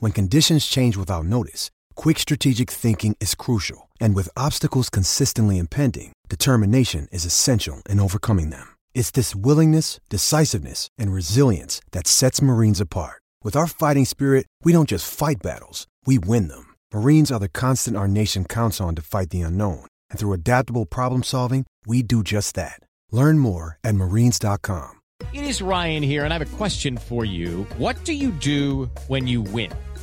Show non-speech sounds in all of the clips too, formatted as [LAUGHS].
When conditions change without notice, quick strategic thinking is crucial. And with obstacles consistently impending, determination is essential in overcoming them. It's this willingness, decisiveness, and resilience that sets Marines apart. With our fighting spirit, we don't just fight battles, we win them. Marines are the constant our nation counts on to fight the unknown. And through adaptable problem solving, we do just that. Learn more at marines.com. It is Ryan here, and I have a question for you. What do you do when you win?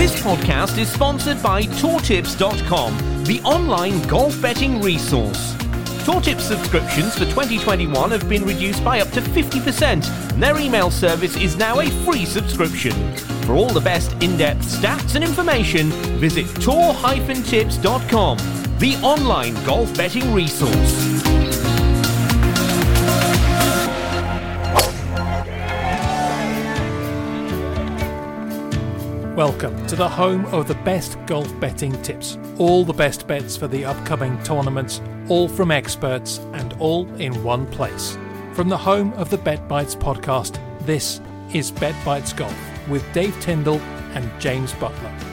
This podcast is sponsored by TourTips.com, the online golf betting resource. TourTips subscriptions for 2021 have been reduced by up to 50%, and their email service is now a free subscription. For all the best in-depth stats and information, visit tour-tips.com, the online golf betting resource. Welcome to the home of the best golf betting tips. All the best bets for the upcoming tournaments, all from experts and all in one place. From the home of the Bet Bites podcast, this is Bet Bites Golf with Dave Tyndall and James Butler.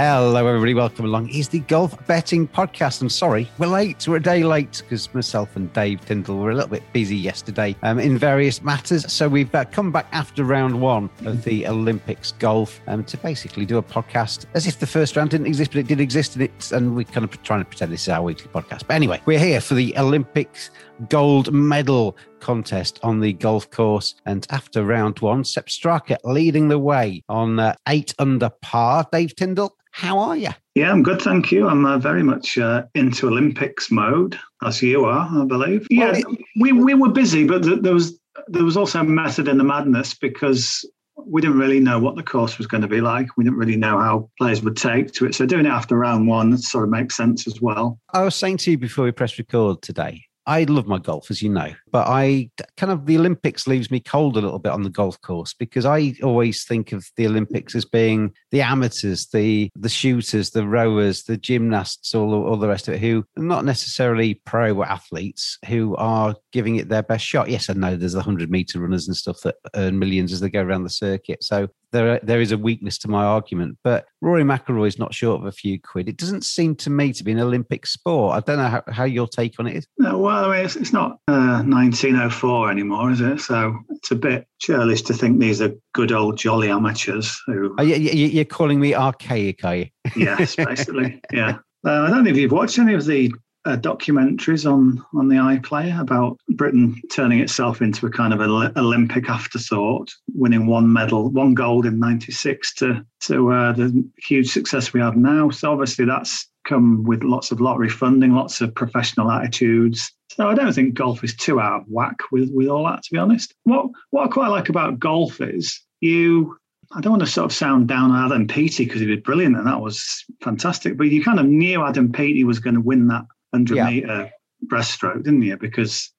Hello, everybody. Welcome along. It's the Golf Betting Podcast. I'm sorry, we're late. We're a day late because myself and Dave Tyndall were a little bit busy yesterday um, in various matters. So we've uh, come back after round one of the Olympics golf um, to basically do a podcast as if the first round didn't exist, but it did exist. And, it's, and we're kind of trying to pretend this is our weekly podcast. But anyway, we're here for the Olympics gold medal contest on the golf course. And after round one, Sepp Straka leading the way on uh, eight under par. Dave Tyndall, how are you? Yeah, I'm good, thank you. I'm uh, very much uh, into Olympics mode, as you are, I believe. Yeah, well, it, we we were busy, but th- there was there was also a method in the madness because we didn't really know what the course was going to be like. We didn't really know how players would take to it. So doing it after round one sort of makes sense as well. I was saying to you before we press record today, I love my golf, as you know, but I kind of the Olympics leaves me cold a little bit on the golf course because I always think of the Olympics as being the amateurs, the the shooters, the rowers, the gymnasts, all, all the rest of it, who are not necessarily pro athletes who are giving it their best shot. Yes, I know there's the hundred meter runners and stuff that earn millions as they go around the circuit. So there there is a weakness to my argument. But Rory McIlroy is not short of a few quid. It doesn't seem to me to be an Olympic sport. I don't know how, how your take on it is. No, well, it's, it's not uh, 1904 anymore, is it? So it's a bit churlish to think these are good old jolly amateurs. Who... Are you, you're calling me archaic, are you? [LAUGHS] yes, basically. yeah. Uh, I don't know if you've watched any of the uh, documentaries on on the iPlayer about Britain turning itself into a kind of an Olympic afterthought, winning one medal, one gold in '96 to to uh, the huge success we have now. So obviously that's come with lots of lottery funding, lots of professional attitudes. So I don't think golf is too out of whack with with all that. To be honest, what what I quite like about golf is you I don't want to sort of sound down on Adam Peaty because he was brilliant and that was fantastic. But you kind of knew Adam Peaty was going to win that 100 yeah. meter breaststroke, didn't you? Because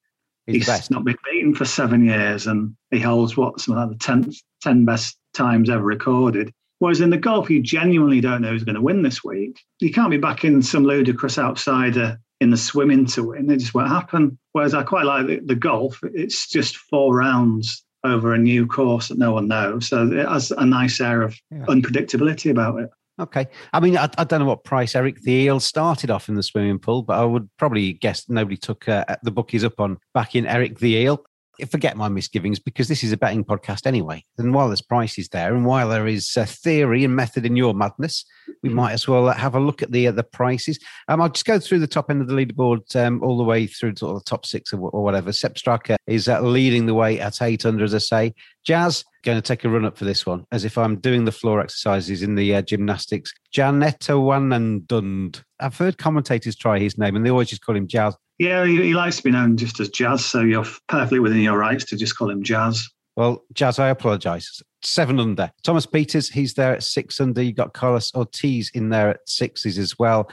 he's, he's not been beaten for seven years and he holds what, something like the 10, 10 best times ever recorded. Whereas in the golf, you genuinely don't know who's going to win this week. You can't be backing some ludicrous outsider in the swimming to win. It just won't happen. Whereas I quite like the, the golf. It's just four rounds over a new course that no one knows. So it has a nice air of yeah. unpredictability about it. Okay. I mean, I, I, don't know what price Eric the Eel started off in the swimming pool, but I would probably guess nobody took uh, the bookies up on backing Eric the Eel. Forget my misgivings because this is a betting podcast anyway. And while there's prices there and while there is a theory and method in your madness, we might as well have a look at the uh, the prices. Um, I'll just go through the top end of the leaderboard um, all the way through to the top six or, or whatever. Sepp Straka is uh, leading the way at 800, as I say. Jazz going to take a run up for this one, as if I'm doing the floor exercises in the uh, gymnastics. Janewattananond. I've heard commentators try his name, and they always just call him Jazz. Yeah, he, he likes to be known just as Jazz, so you're perfectly within your rights to just call him Jazz. Well, Jazz, I apologise. Seven under. Thomas Pieters, he's there at six under. You got Carlos Ortiz in there at sixes as well.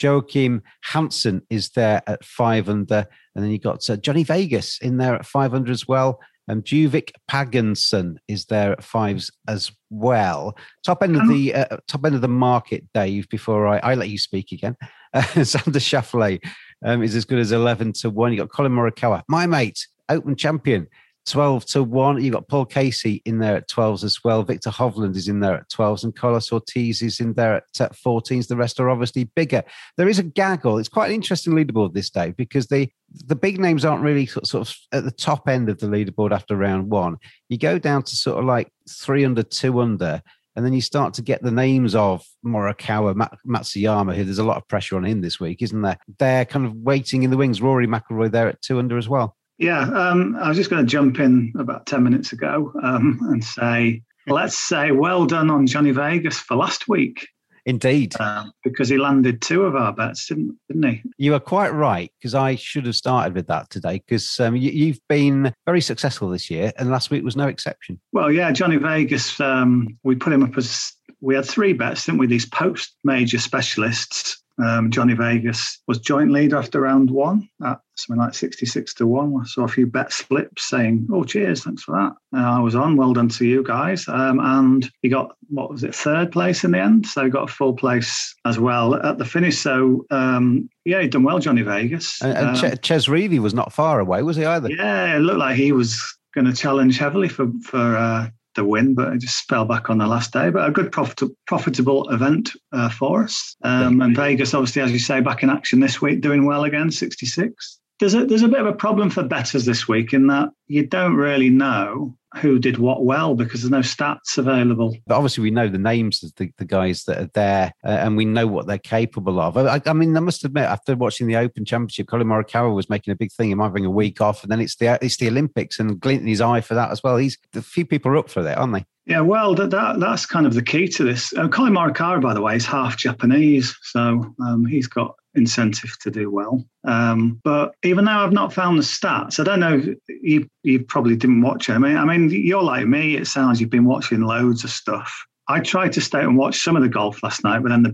Joachim Hansen is there at five under. And then you got uh, Johnny Vegas in there at 500 as well. And Juvic Pagunsan is there at fives as well. Top end of the uh, top end of the market, Dave. Before I, I let you speak again, uh, [LAUGHS] Xander Schauffele um, is as good as eleven to one. You got Collin Morikawa, my mate, Open champion, 12 to 1. You've got Paul Casey in there at 12s as well. Viktor Hovland is in there at 12s, and Carlos Ortiz is in there at, at 14s. The rest are obviously bigger. There is a gaggle. It's quite an interesting leaderboard this day because the the big names aren't really sort of at the top end of the leaderboard after round one. You go down to sort of like three under, two under, and then you start to get the names of Morikawa, Matsuyama, who there's a lot of pressure on him this week, isn't there? They're kind of waiting in the wings. Rory McIlroy there at two under as well. Yeah, um, I was just going to jump in about 10 minutes ago um, and say, let's say well done on Johnny Vegas for last week. Indeed. Um, because he landed two of our bets, didn't, didn't he? You are quite right, because I should have started with that today, because um, you, you've been very successful this year, and last week was no exception. Well, yeah, Johnny Vegas, um, we put him up as we had three bets, didn't we? These post major specialists um, Johnny Vegas was joint leader after round one at something like 66 to 1. I saw a few bet slips saying, Oh, cheers, thanks for that. And I was on, well done to you guys. Um, and he got, what was it, third place in the end? So he got a full place as well at the finish. So, um, yeah, he'd done well, Johnny Vegas. And, and Um, Ch- Chez Reavie was not far away, was he either? yeah, it looked like he was going to challenge heavily for, for uh, the win, but it just fell back on the last day. But a good profit, profitable event uh, for us. Um, and Vegas, obviously, as you say, back in action this week, doing well again, 66. There's a, there's a bit of a problem for betters this week in that you don't really know who did what well because there's no stats available. But obviously, we know the names of the, the guys that are there, uh, and we know what they're capable of. I, I mean, I must admit, after watching the Open Championship, Collin Morikawa was making a big thing. He might having a week off, and then it's the it's the Olympics, and glint in his eye for that as well. He's a few people are up for that, aren't they? Yeah, well, that, that that's kind of the key to this. Uh, Collin Morikawa, by the way, is half Japanese, so um, he's got incentive to do well. Um, but even though I've not found the stats, I don't know. You you probably didn't watch it. I mean, I mean, you're like me. It sounds you've been watching loads of stuff. I tried to stay and watch some of the golf last night, but then the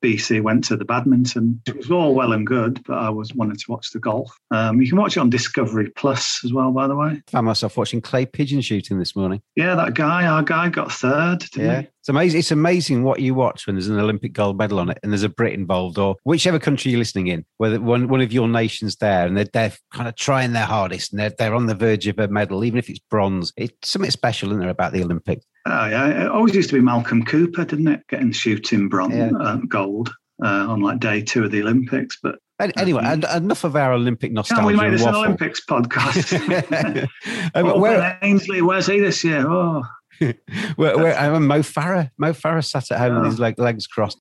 BBC went to the badminton. It was all well and good, but I was wanted to watch the golf. Um, you can watch it on Discovery Plus as well, by the way. I Found myself watching clay pigeon shooting this morning. Yeah, that guy, our guy, got third. Didn't Yeah, he? It's amazing. It's amazing what you watch when there's an Olympic gold medal on it, and there's a Brit involved, or whichever country you're listening in, whether one one of your nations there, and they're they're kind of trying their hardest, and they're they're on the verge of a medal, even if it's bronze. It's something special, isn't there, about the Olympics? Oh, yeah. It always used to be Malcolm Cooper, didn't it? Getting shooting bronze, Yeah. uh, gold uh, on like day two of the Olympics. But anyway, and enough of our Olympic nostalgia. can we make this an. Olympics podcast? [LAUGHS] [LAUGHS] [LAUGHS] Uh, oh, where, Ainslie, where's he this year? Oh, [LAUGHS] where, where, uh, Mo Farah, Mo Farah sat at home with his leg, legs crossed.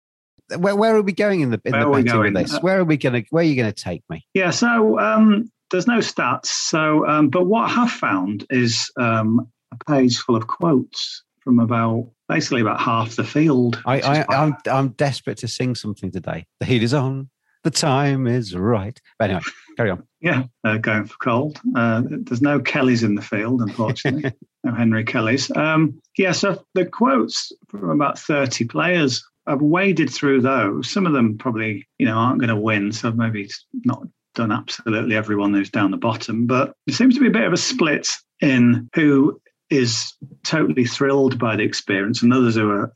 Where, where are we going in the in Where the betting with this? Uh, Where are we going to? Where are you going to take me? yeah. So um, there's no stats. So, um, but what I have found is um, a page full of quotes from about basically about half the field. I, I, I'm, I'm desperate to sing something today. The heat is on. The time is right. But anyway, carry on. [LAUGHS] Yeah, uh, going for cold. Uh, there's no Kellys in the field, unfortunately. [LAUGHS] no Henry Kellys. Um, yeah, so the quotes from about 30 players, I've waded through those. Some of them probably, you know, aren't going to win. So maybe not done absolutely everyone who's down the bottom. But there seems to be a bit of a split in who is totally thrilled by the experience and others who are,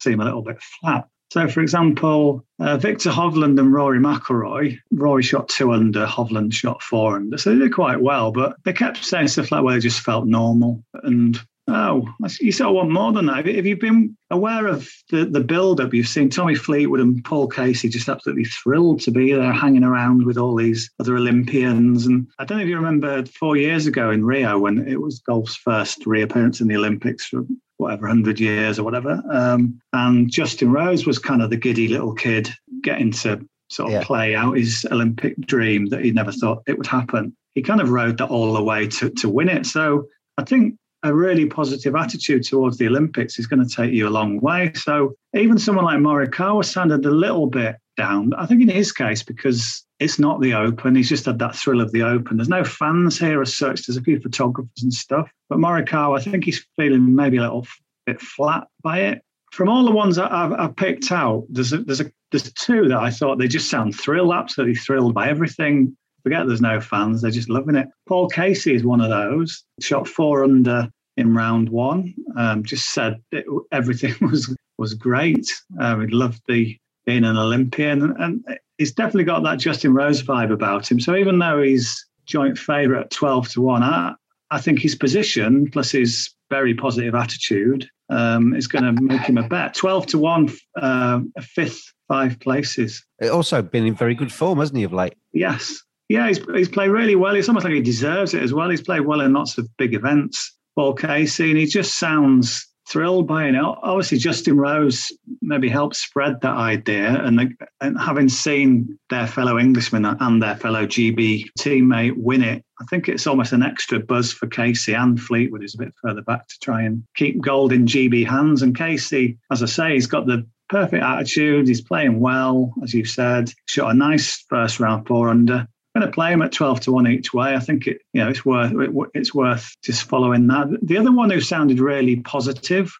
seem a little bit flat. So, for example, uh, Viktor Hovland and Rory McIlroy, Rory shot two under, Hovland shot four under. So they did quite well, but they kept saying stuff like, well, they just felt normal. And oh, you sort of want more than that. If you've been aware of the, the build up, you've seen Tommy Fleetwood and Paul Casey just absolutely thrilled to be there, hanging around with all these other Olympians. And I don't know if you remember four years ago in Rio when it was golf's first reappearance in the Olympics for whatever, 100 years or whatever. Um, and Justin Rose was kind of the giddy little kid getting to sort of Yeah. play out his Olympic dream that he never thought it would happen. He kind of rode that all the way to, to win it. So I think a really positive attitude towards the Olympics is going to take you a long way. So even someone like Morikawa sounded a little bit down. I think in his case, because it's not the Open, he's just had that thrill of the Open. There's no fans here as such. There's a few photographers and stuff. But Morikawa, I think he's feeling maybe a little bit flat by it. From all the ones that I've, I've picked out, there's a, there's a there's two that I thought they just sound thrilled, absolutely thrilled by everything. Forget there's no fans; they're just loving it. Paul Casey is one of those. Shot four under in round one. Um, just said it, everything [LAUGHS] was was great. Um, he loved the being an Olympian, and, and he's definitely got that Justin Rose vibe about him. So even though he's joint favourite at twelve to one, I, I think his position plus his very positive attitude um, is going to make him a bet. Twelve to one, uh, fifth, five places. Also been in very good form, hasn't he, of late? Yes. Yeah, he's, he's played really well. It's almost like he deserves it as well. He's played well in lots of big events. Paul Casey, and he just sounds thrilled by it. Obviously, Justin Rose maybe helped spread that idea, and, the, and having seen their fellow Englishman and their fellow GB teammate win it, I think it's almost an extra buzz for Casey and Fleetwood is a bit further back to try and keep gold in GB hands. And Casey, as I say, he's got the perfect attitude. He's playing well, as you said. Shot a nice first round four under going to play him at 12 to 1 each way. I think it, you know, it's worth it, it's worth just following that. The other one who sounded really positive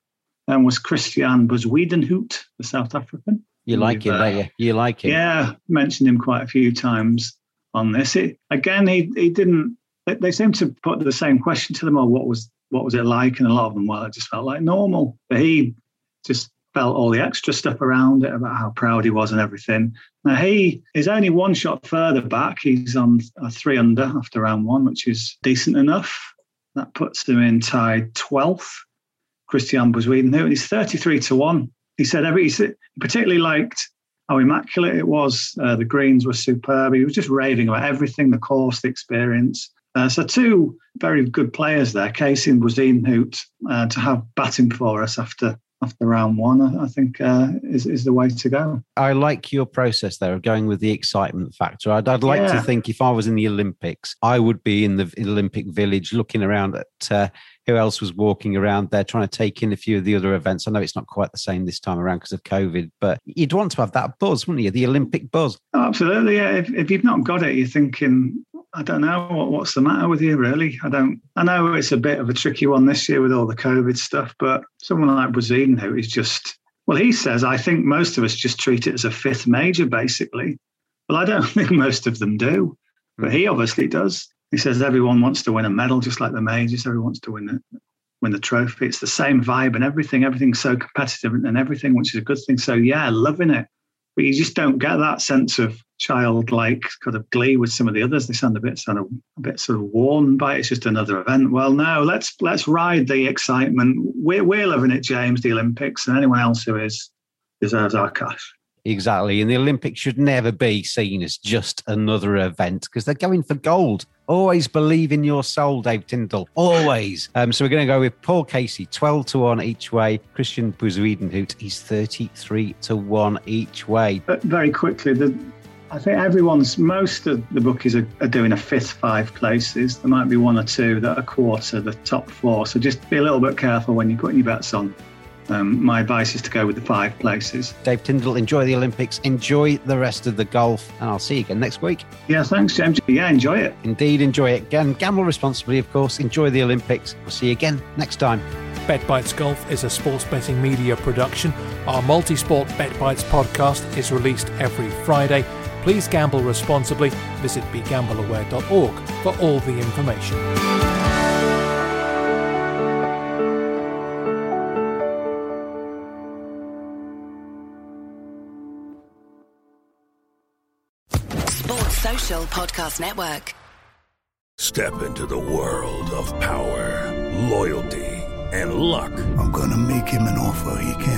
um, was Christiaan Bezuidenhout, the South African. You like him, We've, don't you? You like him. Yeah, mentioned him quite a few times on this. It, again, he he didn't. They, they seem to put the same question to them, or what was what was it like? And a lot of them, well, it just felt like normal. But he just felt all the extra stuff around it about how proud he was and everything. Now he is only one shot further back. He's on a three under after round one, which is decent enough. That puts him in tied 12th. Christiaan Bezuidenhout, and he's 33 to 1. He said every he said, particularly liked how immaculate it was. Uh, the greens were superb. He was just raving about everything, the course, the experience. Uh, so two very good players there, Casey and Bezuidenhout, uh, to have batting for us after after round one, I, think uh, is is the way to go. I like your process there of going with the excitement factor. I'd, I'd like to think if I was in the Olympics, I would be in the Olympic Village looking around at uh, who else was walking around there, trying to take in a few of the other events. I know it's not quite the same this time around because of COVID, but you'd want to have that buzz, wouldn't you? The Olympic buzz. Oh, absolutely. Yeah. If, if you've not got it, you're thinking, I don't know what, what's the matter with you, really. I don't. I know it's a bit of a tricky one this year with all the COVID stuff, but someone like Brazilian who is just well, he says I think most of us just treat it as a fifth major, basically. Well, I don't [LAUGHS] think most of them do, but he obviously does. He says everyone wants to win a medal, just like the majors. Everyone wants to win the win the trophy. It's the same vibe and everything. Everything's so competitive and everything, which is a good thing. So yeah, loving it but you just don't get that sense of childlike kind of glee with some of the others. They sound a bit sort of a bit sort of worn by it. it's just another event. Well, no, let's let's ride the excitement. We're we're loving it, James, the Olympics, and anyone else who is deserves our cash. Exactly. And the Olympics should never be seen as just another event because they're going for gold. Always believe in your soul, Dave Tyndall. Always. [LAUGHS] Um, so we're going to go with Paul Casey, 12 to 1 each way. Christiaan Bezuidenhout, he's 33 to 1 each way. But very quickly, the I think everyone's most of the bookies are, are doing a fifth five places. There might be one or two that are quarter the top four. So just be a little bit careful when you're putting your bets on. Um, my advice is to go with the five places. Dave Tyndall, enjoy the Olympics, enjoy the rest of the golf, and I'll see you again next week. Yeah, thanks, James. Yeah, enjoy it. Indeed, enjoy it again. Gamble responsibly, of course. Enjoy the Olympics. We'll see you again next time. Bet Bites Golf is a sports betting media production. Our multi sport Bet Bites podcast is released every Friday. Please gamble responsibly. Visit begambleaware.org for all the information. Sports Social Podcast Network. Step into the world of power, loyalty, and luck. I'm gonna make him an offer he can't